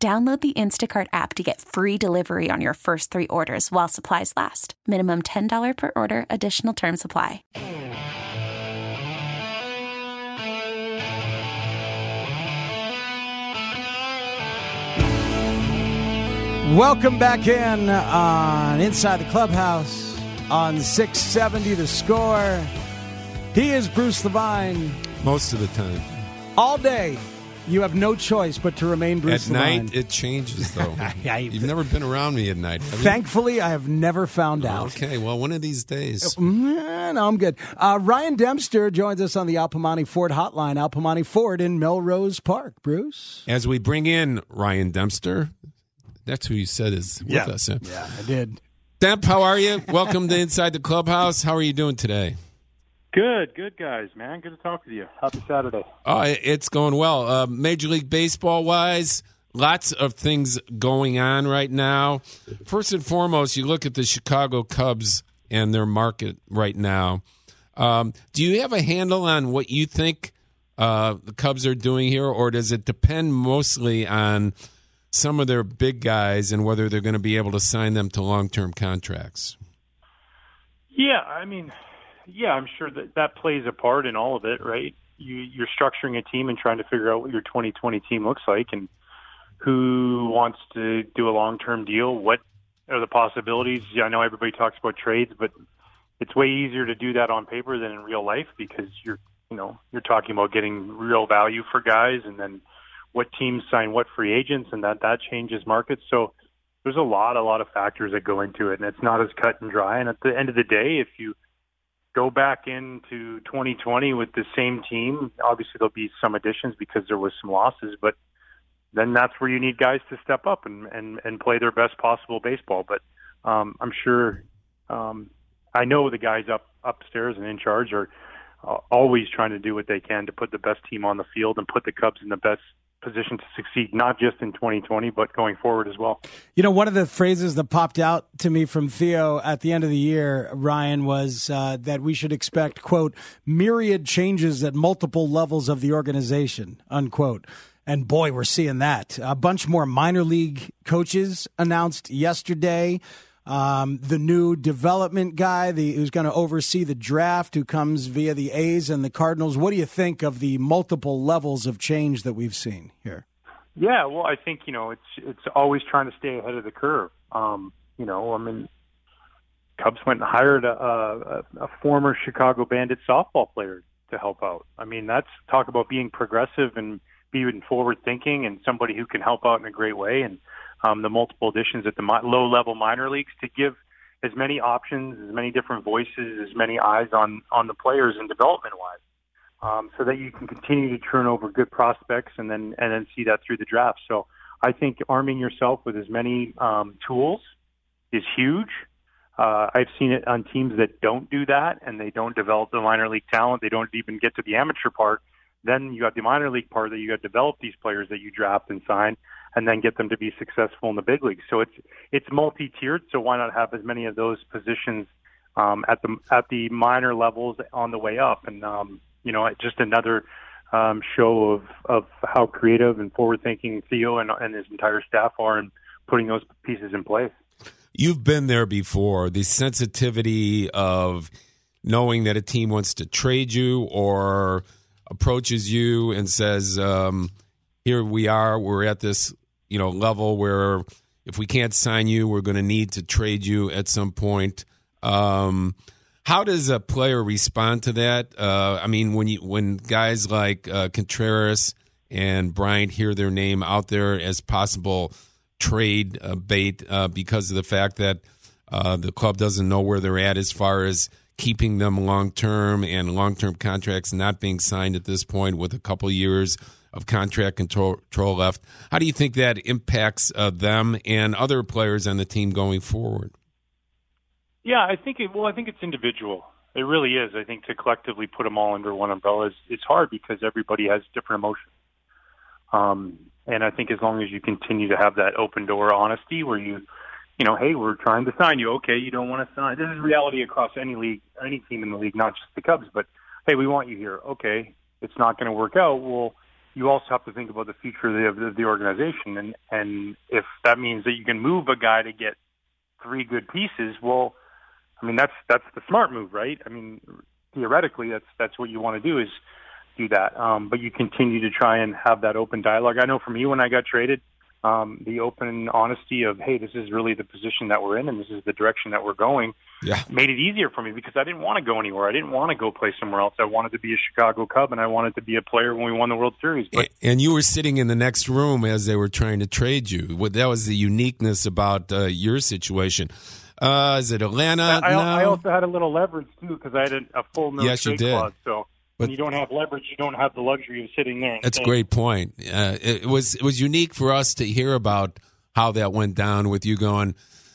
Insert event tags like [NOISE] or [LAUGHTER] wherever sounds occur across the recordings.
Download the Instacart app to get free delivery on your first three orders while supplies last. Minimum $10 per order, additional term supply. Welcome back in on Inside the Clubhouse on 670 The Score. He is Bruce Levine. Most of the time. All day, you have no choice but to remain Bruce At Levine. night, it changes, though. [LAUGHS] I- You've never been around me at night, have you? Thankfully, I have never found out. Okay, well, one of these days. Mm, No, I'm good. Uh, Ryan Dempster joins us on the Al Piemonte Ford hotline. Al Piemonte Ford in Melrose Park. Bruce? As we bring in Ryan Dempster, that's who you said is with us. huh? Yeah, I did. Demp, how are you? Welcome to Inside the Clubhouse. How are you doing today? Good, good guys, man. Good to talk to you. Happy Saturday. Oh, it's going well. Uh, Major League Baseball wise, lots of things going on right now. First and foremost, you look at the Chicago Cubs and their market right now. Um, do you have a handle on what you think uh, the Cubs are doing here, or does it depend mostly on some of their big guys and whether they're going to be able to sign them to long term contracts? Yeah, I mean, yeah, I'm sure that that plays a part in all of it, right? You, you're structuring a team and trying to figure out what your 2020 team looks like and who wants to do a long-term deal. What are the possibilities? Yeah, I know everybody talks about trades, but it's way easier to do that on paper than in real life because you're, you know, you're talking about getting real value for guys and then what teams sign what free agents and that that changes markets. So there's a lot, a lot of factors that go into it, and it's not as cut and dry. And at the end of the day, if you go back into 2020 with the same team, obviously there'll be some additions because there was some losses, but then that's where you need guys to step up and and and play their best possible baseball. But um, I'm sure, um, I know the guys up upstairs and in charge are uh, always trying to do what they can to put the best team on the field and put the Cubs in the best position to succeed, not just in 2020, but going forward as well. You know, one of the phrases that popped out to me from Theo at the end of the year, Ryan, was uh, that we should expect, quote, myriad changes at multiple levels of the organization, unquote. And boy, we're seeing that. A bunch more minor league coaches announced yesterday. Um, the new development guy the, who's going to oversee the draft, who comes via the A's and the Cardinals. What do you think of the multiple levels of change that we've seen here? Yeah, well, I think you know it's it's always trying to stay ahead of the curve. Um, you know, I mean, Cubs went and hired a, a, a former Chicago Bandit softball player to help out. I mean, that's talk about being progressive and being forward thinking and somebody who can help out in a great way. And um, the multiple additions at the mi- low level minor leagues to give as many options, as many different voices, as many eyes on on the players and development wise, um, so that you can continue to turn over good prospects and then and then see that through the draft. So I think arming yourself with as many um, tools is huge. Uh, I've seen it on teams that don't do that and they don't develop the minor league talent. They don't even get to the amateur part. Then you got the minor league part that you got to develop these players that you draft and sign, and then get them to be successful in the big leagues. So it's it's multi-tiered. So why not have as many of those positions um, at the at the minor levels on the way up? And um, you know, just another um, show of of how creative and forward-thinking Theo and, and his entire staff are in putting those pieces in place. You've been there before. The sensitivity of knowing that a team wants to trade you or approaches you and says, um, "Here we are. We're at this, you know, level where if we can't sign you, we're going to need to trade you at some point." Um, how does a player respond to that? Uh, I mean, when you when guys like uh, Contreras and Bryant hear their name out there as possible trade uh, bait uh, because of the fact that uh, the club doesn't know where they're at as far as keeping them long term and long term contracts not being signed at this point with a couple years of contract control, left. How do you think that impacts uh, them and other players on the team going forward? Yeah, I think it. Well, I think it's individual. It really is. I think to collectively put them all under one umbrella is it's hard because everybody has different emotions. Um, and I think as long as you continue to have that open door honesty, where you, you know, hey, we're trying to sign you. Okay, you don't want to sign. This is reality across any league, any team in the league, not just the Cubs. But hey, we want you here. Okay, it's not going to work out. Well, you also have to think about the future of the, of the organization, and and if that means that you can move a guy to get three good pieces, well I mean, that's that's the smart move, right? I mean, theoretically, that's that's what you want to do is do that. Um, but you continue to try and have that open dialogue. I know for me, when I got traded, um, the open honesty of, hey, this is really the position that we're in, and this is the direction that we're going, yeah. made it easier for me because I didn't want to go anywhere. I didn't want to go play somewhere else. I wanted to be a Chicago Cub, and I wanted to be a player when we won the World Series. But and you were sitting in the next room as they were trying to trade you. That was the uniqueness about uh, your situation. Uh, is it Atlanta? I? I also had a little leverage too because I had a, a full no yes, you did. clause. So but, when you don't have leverage, you don't have the luxury of sitting there. That's a great point. Uh, it, it was it was unique for us to hear about how that went down with you going.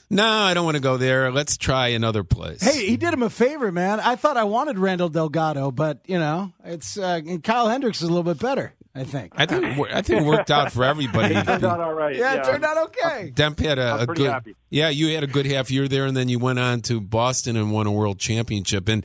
No, I don't want to go there. Let's try another place. Hey, he did him a favor, man. I thought I wanted Randall Delgado, but you know, it's uh, Kyle Hendricks is a little bit better. I think. I think I think it worked out for everybody. it turned out all right. Yeah, yeah. it turned out okay. Demp had a, a good. Happy. Yeah, you had a good half year there, and then you went on to Boston and won a world championship. And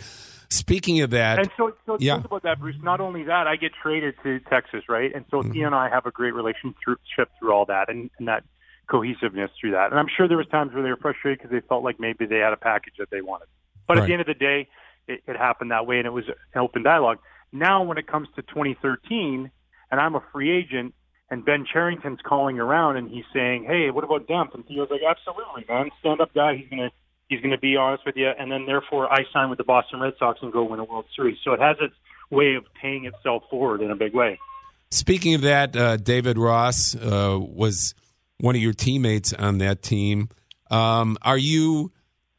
speaking of that, and so, so yeah. think about that, Bruce. Not only that, I get traded to Texas, right? And so mm-hmm. Theo and I have a great relationship through all that, and, and that cohesiveness through that. And I'm sure there was times where they were frustrated because they felt like maybe they had a package that they wanted. But right. at the end of the day, it, it happened that way, and it was an open dialogue. Now, when it comes to 2013 and I'm a free agent, and Ben Cherington's calling around and he's saying, "Hey, what about Demp?" And Theo's like, "Absolutely, man, stand-up guy. He's gonna he's gonna be honest with you." And then therefore, I sign with the Boston Red Sox and go win a World Series. So it has its way of paying itself forward in a big way. Speaking of that, uh, David Ross uh, was one of your teammates on that team. Um, are you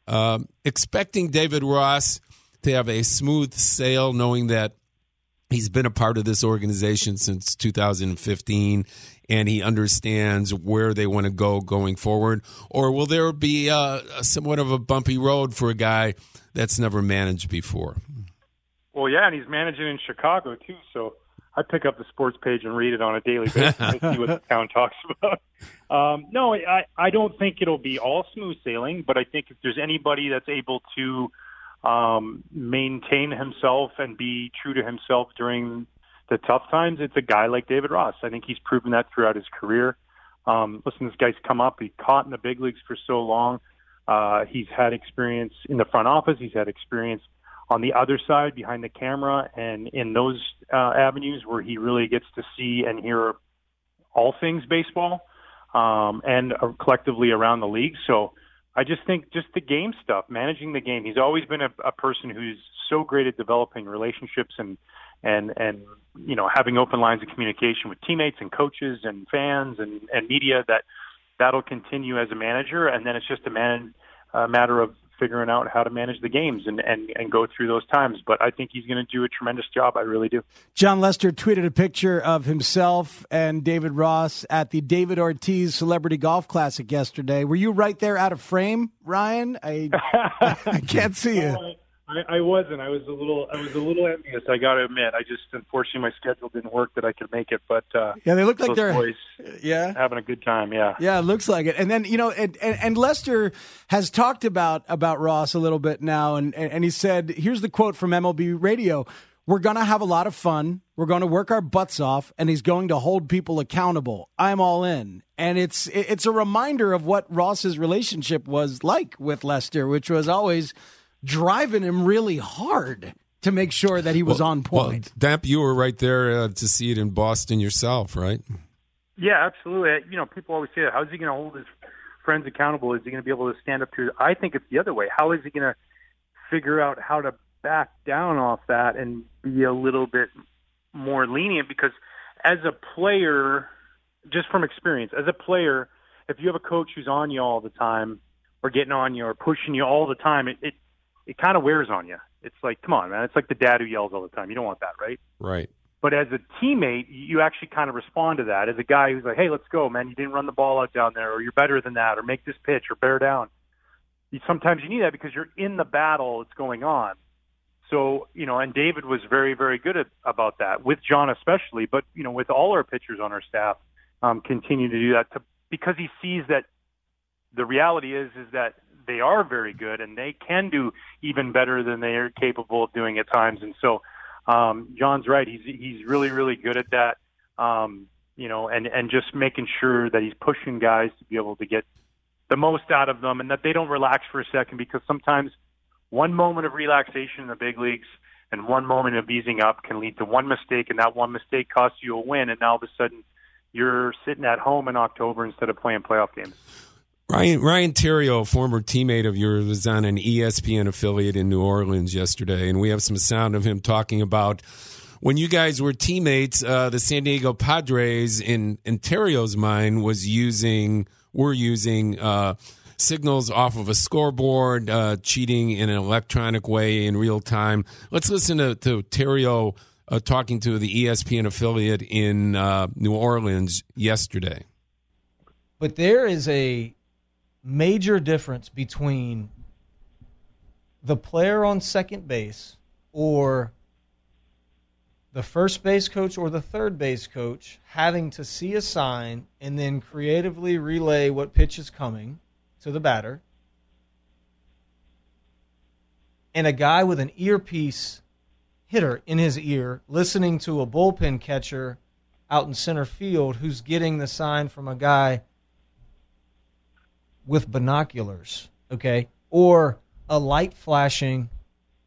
uh, expecting David Ross to have a smooth sail, knowing that He's been a part of this organization since 2015 and he understands where they want to go going forward? Or will there be uh, somewhat of a bumpy road for a guy that's never managed before? Well, yeah, and he's managing in Chicago too. So I pick up the sports page and read it on a daily basis to see what the [LAUGHS] town talks about. Um, no, I, I don't think it'll be all smooth sailing, but I think if there's anybody that's able to um, maintain himself and be true to himself during the tough times, it's a guy like David Ross. I think he's proven that throughout his career. Um, listen, this guy's come up. He caught in the big leagues for so long. Uh, he's had experience in the front office. He's had experience on the other side behind the camera and in those uh, avenues where he really gets to see and hear all things baseball um, and uh, collectively around the league. So I just think just the game stuff, managing the game. He's always been a, a person who's so great at developing relationships and and and you know having open lines of communication with teammates and coaches and fans and and media that that'll continue as a manager. And then it's just a man a matter of figuring out how to manage the games and, and, and go through those times. But I think he's going to do a tremendous job. I really do. Jon Lester tweeted a picture of himself and David Ross at the David Ortiz Celebrity Golf Classic yesterday. Were you right there out of frame, Ryan? I, [LAUGHS] I can't see you. I, I wasn't. I was a little. I was a little envious. I got to admit. I just unfortunately my schedule didn't work that I could make it. But uh, yeah, they look like they're boys yeah having a good time. Yeah, yeah, it looks like it. And then you know, and, and, and Lester has talked about about Ross a little bit now, and and he said, here's the quote from MLB Radio. We're going to have a lot of fun. We're going to work our butts off, and he's going to hold people accountable. I'm all in, and it's it's a reminder of what Ross's relationship was like with Lester, which was always driving him really hard to make sure that he was well, on point. Well, Demp, you were right there uh, to see it in Boston yourself, right? Yeah, absolutely. You know, people always say, "How's he going to hold his friends accountable? Is he going to be able to stand up to?" I think it's the other way. How is he going to figure out how to back down off that and be a little bit more lenient? Because as a player, just from experience, as a player, if you have a coach who's on you all the time or getting on you or pushing you all the time, it, it it kind of wears on you. It's like, come on, man. It's like the dad who yells all the time. You don't want that, right? Right. But as a teammate, you actually kind of respond to that. As a guy who's like, "Hey, let's go, man! You didn't run the ball out down there, or you're better than that, or make this pitch, or bear down." You, sometimes you need that because you're in the battle that's going on. So you know, and David was very, very good at, about that with Jon especially, but you know, with all our pitchers on our staff, um, continue to do that to, because he sees that the reality is is that they are very good and they can do even better than they are capable of doing at times. And so um, Jon's right. He's he's really really good at that. Um, you know, and and just making sure that he's pushing guys to be able to get the most out of them, and that they don't relax for a second because sometimes one moment of relaxation in the big leagues and one moment of easing up can lead to one mistake, and that one mistake costs you a win, and now all of a sudden you're sitting at home in October instead of playing playoff games. Ryan Ryan Theriot, former teammate of yours, was on an ESPN affiliate in New Orleans yesterday, and we have some sound of him talking about when you guys were teammates. Uh, the San Diego Padres, in in Theriot's mind, was using were using uh, signals off of a scoreboard, uh, cheating in an electronic way in real time. Let's listen to, to Theriot uh, talking to the ESPN affiliate in uh, New Orleans yesterday. But there is a major difference between the player on second base or the first base coach or the third base coach having to see a sign and then creatively relay what pitch is coming to the batter. And a guy with an earpiece hitter in his ear listening to a bullpen catcher out in center field who's getting the sign from a guy with binoculars, okay? Or a light flashing,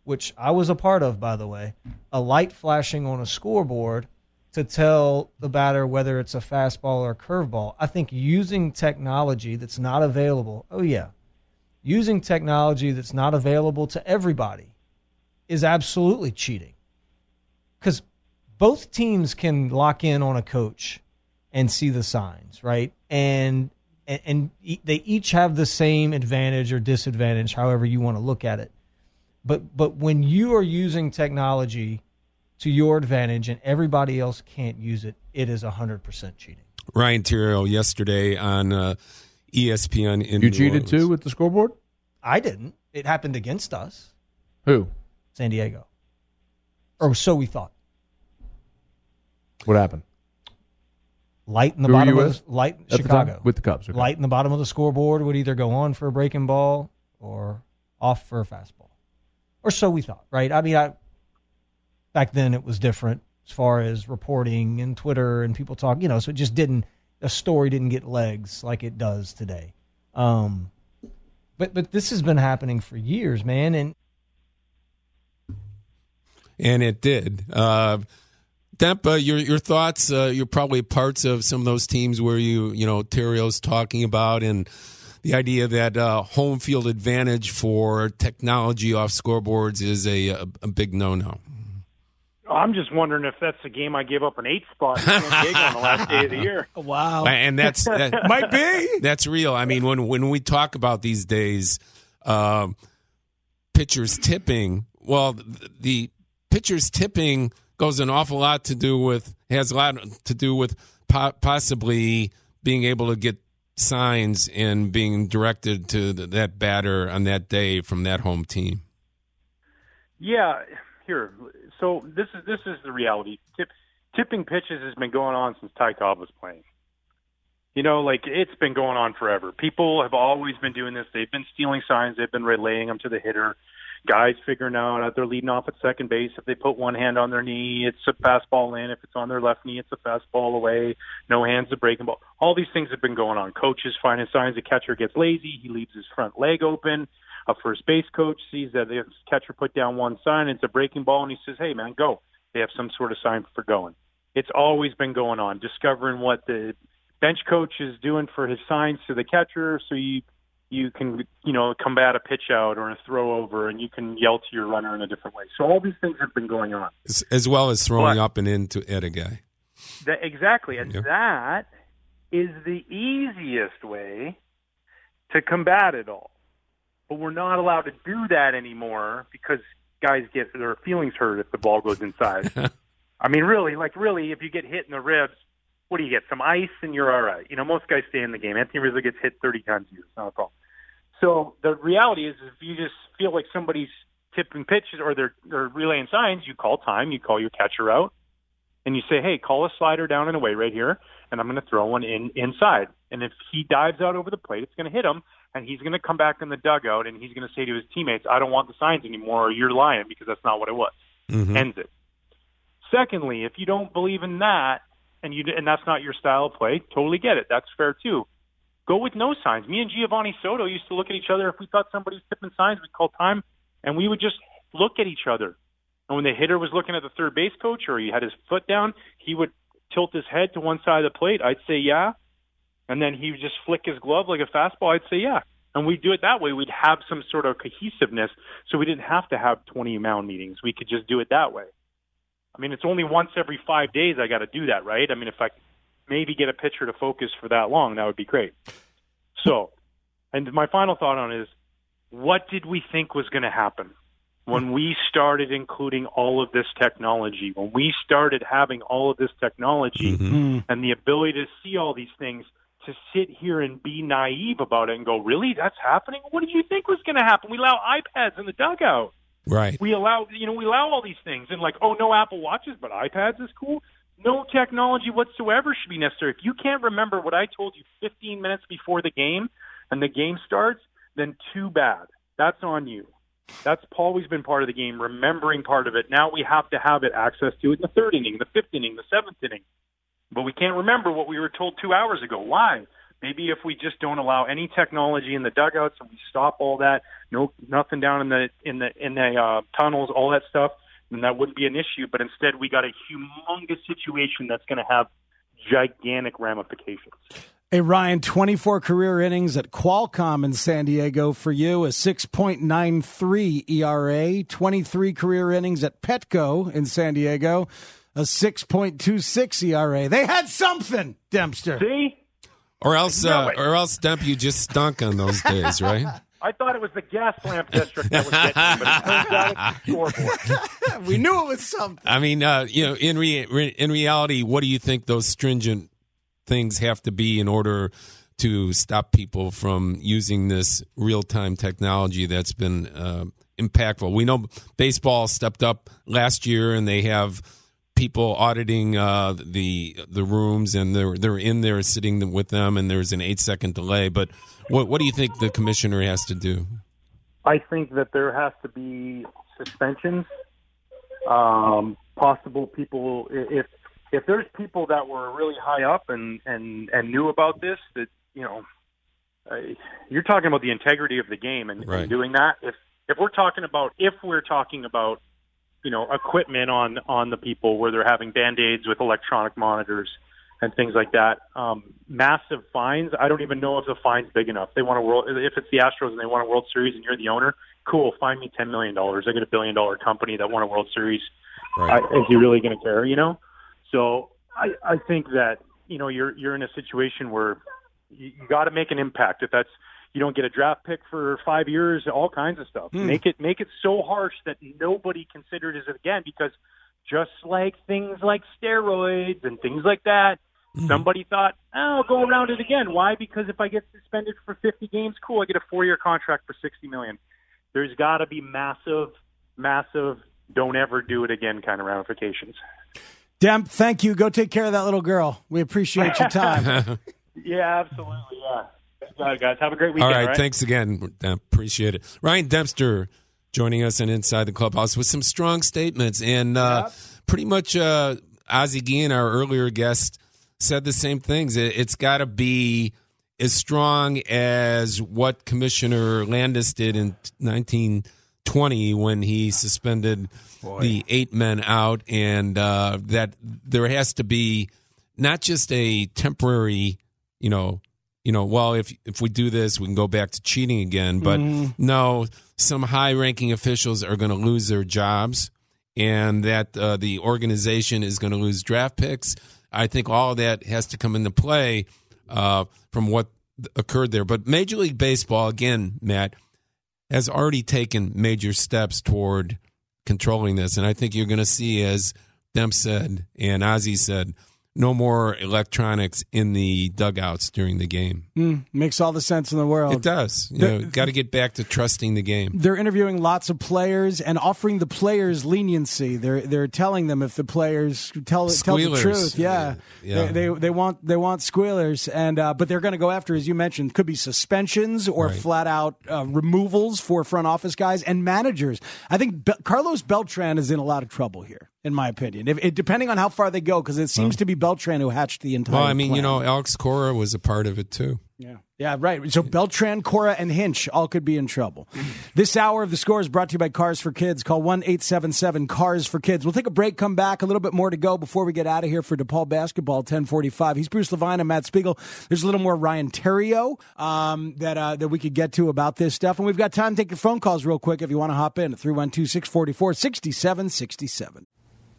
which I was a part of, by the way, a light flashing on a scoreboard to tell the batter whether it's a fastball or a curveball. I think using technology that's not available, oh, yeah, using technology that's not available to everybody is absolutely cheating. Because both teams can lock in on a coach and see the signs, right? And and, and they each have the same advantage or disadvantage, however you want to look at it. But but when you are using technology to your advantage and everybody else can't use it, it is hundred percent cheating. Ryan Theriot yesterday on uh, ESPN in you New cheated Orleans. too with the scoreboard. I didn't. It happened against us, Who? San Diego, or so we thought. What happened? Light in the Who bottom of the, light At Chicago time? with the Cubs. Okay. light in the bottom of the scoreboard would either go on for a breaking ball or off for a fastball, or so we thought. Right? I mean, I back then it was different as far as reporting and Twitter and people talk. You know, so it just didn't a story didn't get legs like it does today. Um, but but this has been happening for years, man, and and it did. Uh, Dempa, your your thoughts? Uh, you're probably parts of some of those teams where you you know Theriot's talking about and the idea that uh, home field advantage for technology off scoreboards is a a, a big no no. I'm just wondering if that's the game I gave up an eight spot in San Diego on the last day of the year. [LAUGHS] Wow. And that's that, [LAUGHS] Might be. That's real. I mean, when when we talk about these days, um, pitchers tipping. Well, the, the pitchers tipping goes an awful lot to do with has a lot to do with po- possibly being able to get signs and being directed to the, that batter on that day from that home team. Yeah, here. So this is this is the reality. Tip, tipping pitches has been going on since Ty Cobb was playing. You know, like it's been going on forever. People have always been doing this. They've been stealing signs. They've been relaying them to the hitter. Guys figuring out that they're leading off at second base. If they put one hand on their knee, it's a fastball in. If it's on their left knee, it's a fastball away. No hands, to breaking ball. All these things have been going on. Coaches finding signs. The catcher gets lazy. He leaves his front leg open. A first base coach sees that the catcher put down one sign. It's a breaking ball, and he says, "Hey, man, go." They have some sort of sign for going. It's always been going on. Discovering what the bench coach is doing for his signs to the catcher, so you you can you know combat a pitch out or a throw over, and you can yell to your runner in a different way. So all these things have been going on. as, as well as throwing But- up and into at a guy. That, exactly, and Yeah. that is the easiest way to combat it all. But we're not allowed to do that anymore because guys get their feelings hurt if the ball goes inside. [LAUGHS] I mean, really, like really, if you get hit in the ribs, what do you get? Some ice and you're all right. You know, most guys stay in the game. Anthony Rizzo gets hit 30 times a year. It's not a problem. So the reality is, if you just feel like somebody's tipping pitches or they're, they're relaying signs, you call time, you call your catcher out, and you say, hey, call a slider down and away right here, and I'm going to throw one in inside. And if he dives out over the plate, it's going to hit him, and he's going to come back in the dugout, and he's going to say to his teammates, I don't want the signs anymore, or you're lying because that's not what it was. Mhm. Ends it. Secondly, if you don't believe in that, and you and that's not your style of play, totally get it. That's fair too. Go with no signs. Me and Geovany Soto used to look at each other. If we thought somebody was tipping signs, we'd call time, and we would just look at each other. And when the hitter was looking at the third base coach or he had his foot down, he would tilt his head to one side of the plate. I'd say yeah, and then he would just flick his glove like a fastball. I'd say yeah, and we'd do it that way. We'd have some sort of cohesiveness, so we didn't have to have 20 mound meetings. We could just do it that way. I mean, it's only once every five days I got to do that, right? I mean, if I maybe get a pitcher to focus for that long, that would be great. So, and my final thought on it is, what did we think was going to happen when we started including all of this technology? When we started having all of this technology Mhm. and the ability to see all these things, to sit here and be naive about it and go, really, that's happening? What did you think was going to happen? We allow iPads in the dugout Right. we allow you know we allow all these things and like oh no apple watches but ipads is cool no technology whatsoever should be necessary. If you can't remember what i told you 15 minutes before the game and the game starts then too bad. That's on you. That's always been part of the game remembering part of it. Now we have to have it access to it in the third inning the fifth inning the seventh inning. But we can't remember what we were told two hours ago. Why? Maybe if we just don't allow any technology in the dugouts and we stop all that, no nothing down in the in the in the uh, tunnels, all that stuff, then that wouldn't be an issue. But instead, we got a humongous situation that's going to have gigantic ramifications. Hey, Ryan, 24 career innings at Qualcomm in San Diego for you, a 6.93 ERA, 23 career innings at Petco in San Diego, a 6.26 ERA. They had something, Dempster. See, Or else, No, uh, or else, Demp, you just stunk on those days, right? [LAUGHS] I thought it was the gas lamp district that was getting me, but it turns out it's scoreboard. [LAUGHS] we knew it was something. I mean, uh, you know, in re- re- in reality, what do you think those stringent things have to be in order to stop people from using this real time technology that's been uh, impactful? We know baseball stepped up last year, and they have people auditing uh, the the rooms, and they're they're in there sitting with them, and there's an eight second delay. But what what do you think the commissioner has to do? I think that there has to be suspensions. Um, possible people, if if there's people that were really high up and and and knew about this, that you know, uh, you're talking about the integrity of the game and, Right. and doing that. If if we're talking about if we're talking about you know equipment on on the people where they're having band aids with electronic monitors and things like that. Um, massive fines. I don't even know if the fine's big enough. They want a world. If it's the Astros and they want a World Series and you're the owner, cool. Find me ten million dollars. I get a billion dollar company that won a World Series. Right. I, is he really going to care? You know. So I, I think that you know you're you're in a situation where you, you got to make an impact. If that's you don't get a draft pick for five years, all kinds of stuff. Hmm. Make it make it so harsh that nobody considers it again because just like things like steroids and things like that, hmm. somebody thought, oh, I'll go around it again. Why? Because if I get suspended for 50 games, cool, I get a four-year contract for 60 million. There's got to be massive, massive, don't ever do it again kind of ramifications. Demp, thank you. Go take care of that little girl. We appreciate your [LAUGHS] time. Yeah, absolutely. Yeah. All right, guys. Have a great All weekend. right, thanks again. Appreciate it. Ryan Dempster joining us on Inside the Clubhouse with some strong statements. And uh, pretty much uh, Ozzie Guillen, our earlier guest, said the same things. It, it's got to be as strong as what Commissioner Landis did in 1920 when he suspended the eight men out, and uh, that there has to be not just a temporary, you know, you know, well, if if we do this, we can go back to cheating again. But no, some high-ranking officials are going to lose their jobs, and that uh, the organization is going to lose draft picks. I think all that has to come into play uh, from what occurred there. But Major League Baseball, again, Matt, has already taken major steps toward controlling this, and I think you're going to see as Demp said and Ozzie said, no more electronics in the dugouts during the game. Mm, makes all the sense in the world. It does. You know, got to get back to trusting the game. They're interviewing lots of players and offering the players leniency. They're they're telling them if the players tell tell the truth, yeah, Yeah. They, they they want they want squealers, and uh, but they're going to go after, as you mentioned, could be suspensions or Right. flat out uh, removals for front office guys and managers. I think Be- Carlos Beltran is in a lot of trouble here, in my opinion. If, it, depending on how far they go, because it seems to be Beltran who hatched the entire. Well, I mean, you know, Alex Cora was a part of it too. Yeah. Yeah, right. So Beltran, Cora, and Hinch all could be in trouble. [LAUGHS] This hour of the score is brought to you by Cars for Kids. Call 1 877 Cars for Kids. We'll take a break, come back, a little bit more to go before we get out of here for DePaul basketball, 1045. He's Bruce Levine and Matt Spiegel. There's a little more Ryan Theriot um, that, uh, that we could get to about this stuff. And we've got time to take your phone calls real quick if you want to hop in at 312 644 6767.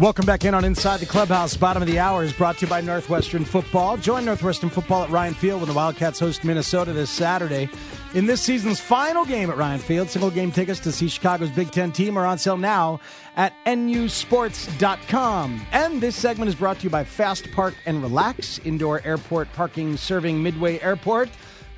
Welcome back in on Inside the Clubhouse. Bottom of the hour is brought to you by Northwestern Football. Join Northwestern Football at Ryan Field when the Wildcats host Minnesota this Saturday. In this season's final game at Ryan Field, single game tickets to see Chicago's Big Ten team are on sale now at nusports.com. And this segment is brought to you by Fast Park and Relax, indoor airport parking serving Midway Airport.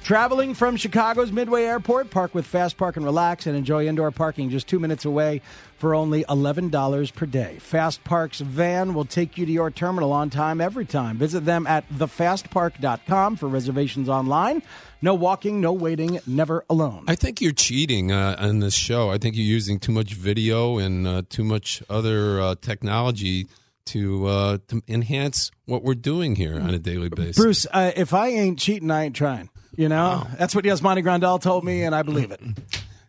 Traveling from Chicago's Midway Airport, park with Fast Park and Relax and enjoy indoor parking just two minutes away for only $11 per day. Fast Park's van will take you to your terminal on time every time. Visit them at thefastpark.com for reservations online. No walking, no waiting, never alone. I think you're cheating uh, on this show. I think you're using too much video and uh, too much other uh, technology to uh, to enhance what we're doing here on a daily basis. Bruce, uh, if I ain't cheating, I ain't trying. You know, that's what Yasmani Grandal told me, and I believe it.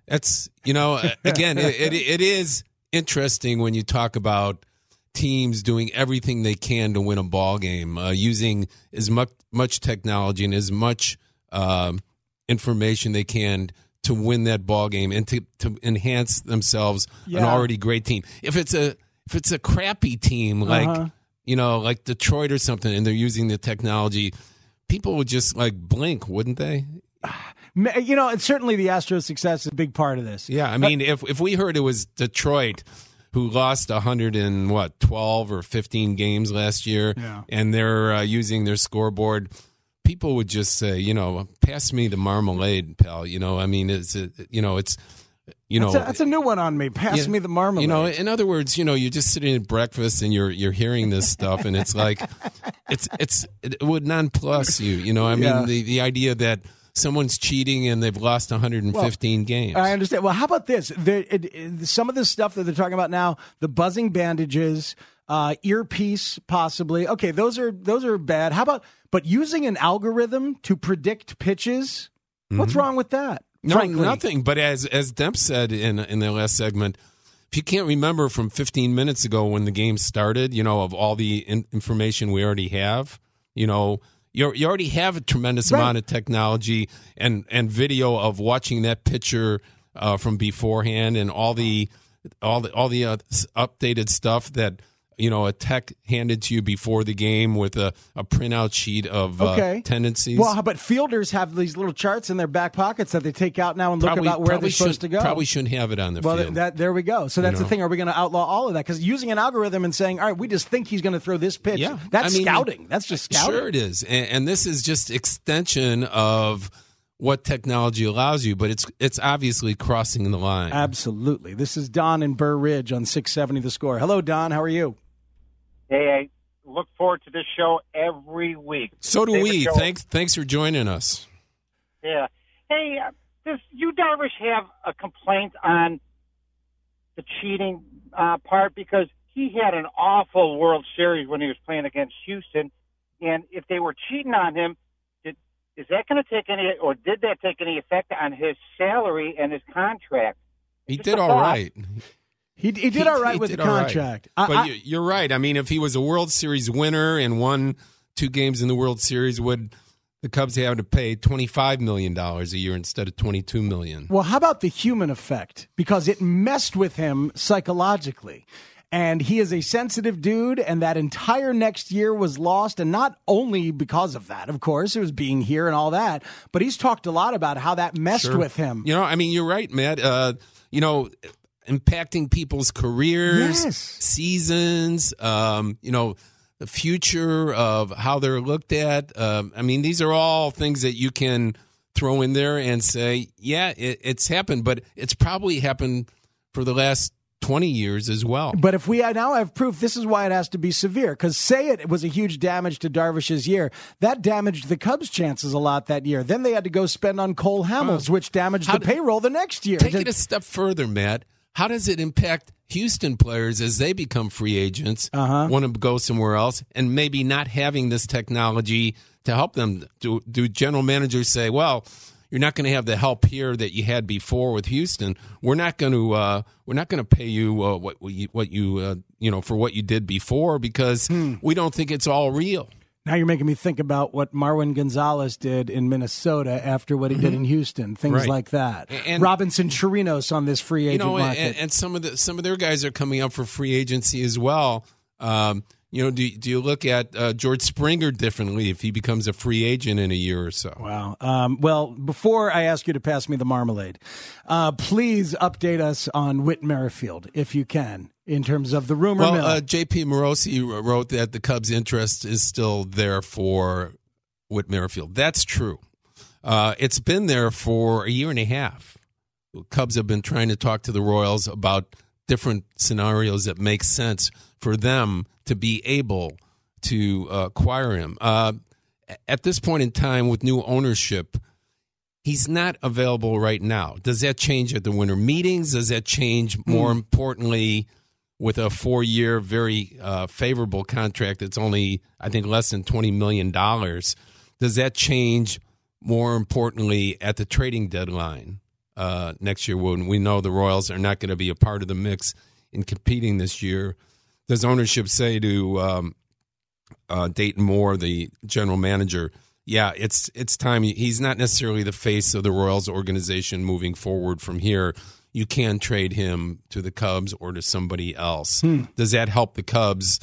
That's you know uh, [LAUGHS] again it, it, it is interesting when you talk about teams doing everything they can to win a ball game uh, using as much much technology and as much um, information they can to win that ball game and to, to enhance themselves an already great team. If it's a if it's a crappy team like Uh-huh. you know like Detroit or something and they're using the technology, people would just like blink, wouldn't they? You know, and certainly the Astros' success is a big part of this. Yeah, I mean, if if we heard it was Detroit who lost a hundred and what twelve or fifteen games last year, Yeah. and they're uh, using their scoreboard, people would just say, you know, pass me the marmalade, pal. You know, I mean, it's you know, it's you know, That's a, that's a new one on me. Pass yeah, me the marmalade. You know, in other words, you know, you're just sitting at breakfast and you're you're hearing this stuff, and it's like, [LAUGHS] it's it's it would nonplus you. You know, I mean, Yeah. the the idea that someone's cheating and they've lost 115 games. I understand. Well, how about this? The, it, it, some of the stuff that they're talking about now, the buzzing bandages, uh, earpiece, possibly. Okay, those are those are bad. How about but using an algorithm to predict pitches? What's wrong with that? No, frankly? nothing. But as as Demp said in in the last segment, if you can't remember from 15 minutes ago when the game started, you know, of all the in- information we already have, you know, you you already have a tremendous Right. amount of technology and and video of watching that pitcher uh, from beforehand and all the all the all the uh, updated stuff that you know a tech handed to you before the game with a, a printout sheet of uh, tendencies. Well, but fielders have these little charts in their back pockets that they take out now and look probably, about where they're supposed to go? Probably shouldn't have it on the Well, field. that there we go. So that's know? the thing. Are we going to outlaw all of that? Because using an algorithm and saying, "All right, we just think he's going to throw this pitch," Yeah, that's I mean, scouting. That's just scouting. Sure, it is, and, and this is just extension of what technology allows you, but it's it's obviously crossing the line. Absolutely. This is Don in Burr Ridge on 670 The Score. Hello, Don. How are you? Hey, I look forward to this show every week. So do Favorite we. show. Thanks thanks for joining us. Yeah. Hey, uh, does you Darvish have a complaint on the cheating uh, part because he had an awful World Series when he was playing against Houston, and if they were cheating on him, did, is that going to take any, or did that take any effect on his salary and his contract? He Just did all thought. right. He, he did all right with the all right. contract. I- but I- you, you're right. I mean, if he was a World Series winner and won two games in the World Series, would the Cubs have to pay twenty five million dollars a year instead of twenty two million? Well, how about the human effect? Because it messed with him psychologically. And he is a sensitive dude, and that entire next year was lost. And not only because of that, of course, it was being here and all that, but he's talked a lot about how that messed Sure. with him. You know, I mean, you're right, Matt. Uh, you know, impacting people's careers, Yes. seasons. Um, you know, the future of how they're looked at. Um, I mean, these are all things that you can throw in there and say, yeah, it, it's happened, but it's probably happened for the last 20 years as well. But if we now have proof, this is why it has to be severe. Because say it was a huge damage to Darvish's year, that damaged the Cubs' chances a lot that year. Then they had to go spend on Cole Hamels, which damaged the did- payroll the next year. Take it a step further, Matt. How does it impact Houston players as they become free agents, Uh-huh. want to go somewhere else, and maybe not having this technology to help them? Do, do general managers say, well, you're not going to have the help here that you had before with Houston. We're not going to uh, we're not going to pay you uh, what what you, what you uh, you know for what you did before because Hmm. we don't think it's all real. Now you're making me think about what Marwin Gonzalez did in Minnesota after what he did in Houston, things Mm-hmm. Right. like that. And- Robinson Chirinos on this free agent you know, market. and, and some of the some of their guys are coming up for free agency as well. Um, you know, do do you look at uh, George Springer differently if he becomes a free agent in a year or so? Wow. Um, well, before I ask you to pass me the marmalade, uh, please update us on Whit Merrifield, if you can, in terms of the rumor Well, mill. uh, J.P. Morosi wrote that the Cubs' interest is still there for Whit Merrifield. That's true. Uh, it's been there for a year and a half. Cubs have been trying to talk to the Royals about different scenarios that make sense for them to be able to uh, acquire him. Uh, at this point in time, with new ownership, he's not available right now. Does that change at the winter meetings? Does that change more Hmm. importantly with a four year, very uh, favorable contract that's only, I think, less than $20 million? Does that change more importantly at the trading deadline uh, next year when we know the Royals are not going to be a part of the mix in competing this year? Does ownership say to um, uh, Dayton Moore, the general manager, yeah, it's it's time. He's not necessarily the face of the Royals organization moving forward from here. You can trade him to the Cubs or to somebody else. Hmm. Does that help the Cubs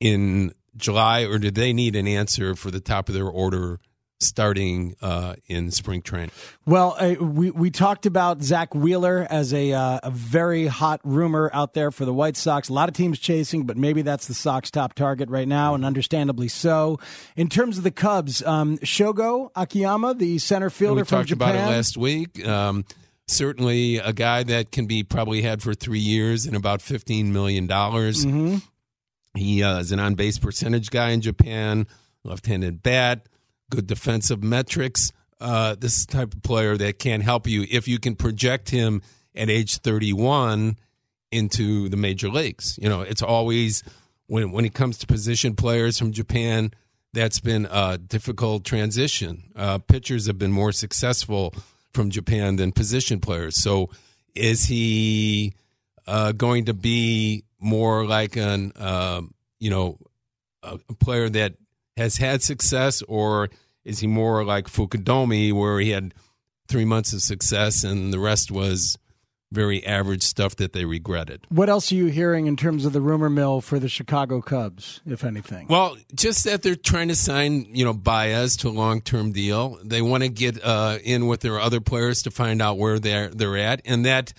in July, or do they need an answer for the top of their order starting uh, in spring training? Well, uh, we we talked about Zack Wheeler as a uh, a very hot rumor out there for the White Sox. A lot of teams chasing, but maybe that's the Sox top target right now, and understandably so. In terms of the Cubs, um, Shogo Akiyama, the center fielder we talked Japan, about it last week. Um, certainly, a guy that can be probably had for three years and about fifteen million dollars. Mhm. He uh, is an on base percentage guy in Japan, left handed bat, good defensive metrics. Uh, this type of player that can help you if you can project him at age 31 into the major leagues. You know, it's always when when it comes to position players from Japan, that's been a difficult transition. Uh, pitchers have been more successful from Japan than position players. So, is he uh, going to be more like an um, you know a player that has had success, or is he more like Fukudome, where he had three months of success and the rest was very average stuff that they regretted? What else are you hearing in terms of the rumor mill for the Chicago Cubs, if anything? Well, just that they're trying to sign, you know, Baez to a long-term deal. They want to get uh, in with their other players to find out where they're they're at, and that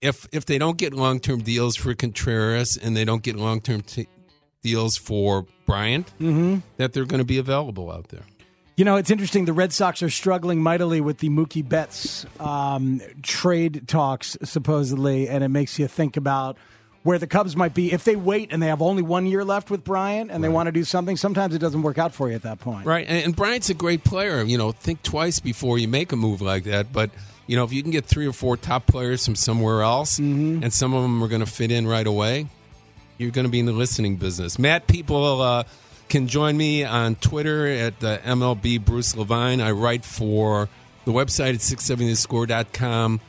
if if they don't get long-term deals for Contreras and they don't get long-term t- deals for Bryant, Mm-hmm. that they're going to be available out there. You know, it's interesting. The Red Sox are struggling mightily with the Mookie Betts um, trade talks, supposedly, and it makes you think about where the Cubs might be if they wait and they have only one year left with Bryant and they want to do something. Sometimes it doesn't work out for you at that point. Right, and, and Bryant's a great player. You know, think twice before you make a move like that. But you know, if you can get three or four top players from somewhere else, Mm-hmm. and some of them are going to fit in right away, you're going to be in the listening business. Matt, people uh, can join me on Twitter at uh, MLB Bruce Levine. I write for the website at 670thescore.com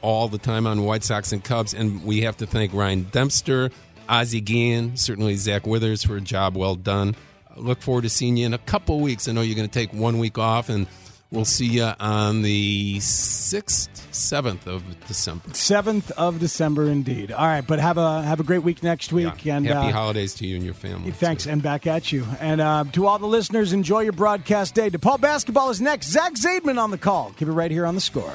all the time on White Sox and Cubs, and we have to thank Ryan Dempster, Ozzie Guillen, certainly Zach Withers for a job well done. I look forward to seeing you in a couple weeks. I know you're going to take one week off, and we'll see you on the 6th, 7th of December. Seventh of December, indeed. All right, but have a have a great week next week, and Happy uh, holidays to you and your family. Thanks, and back at you. And uh, to all the listeners, enjoy your broadcast day. DePaul basketball is next. Zach Zaidman on the call. Keep it right here on the score.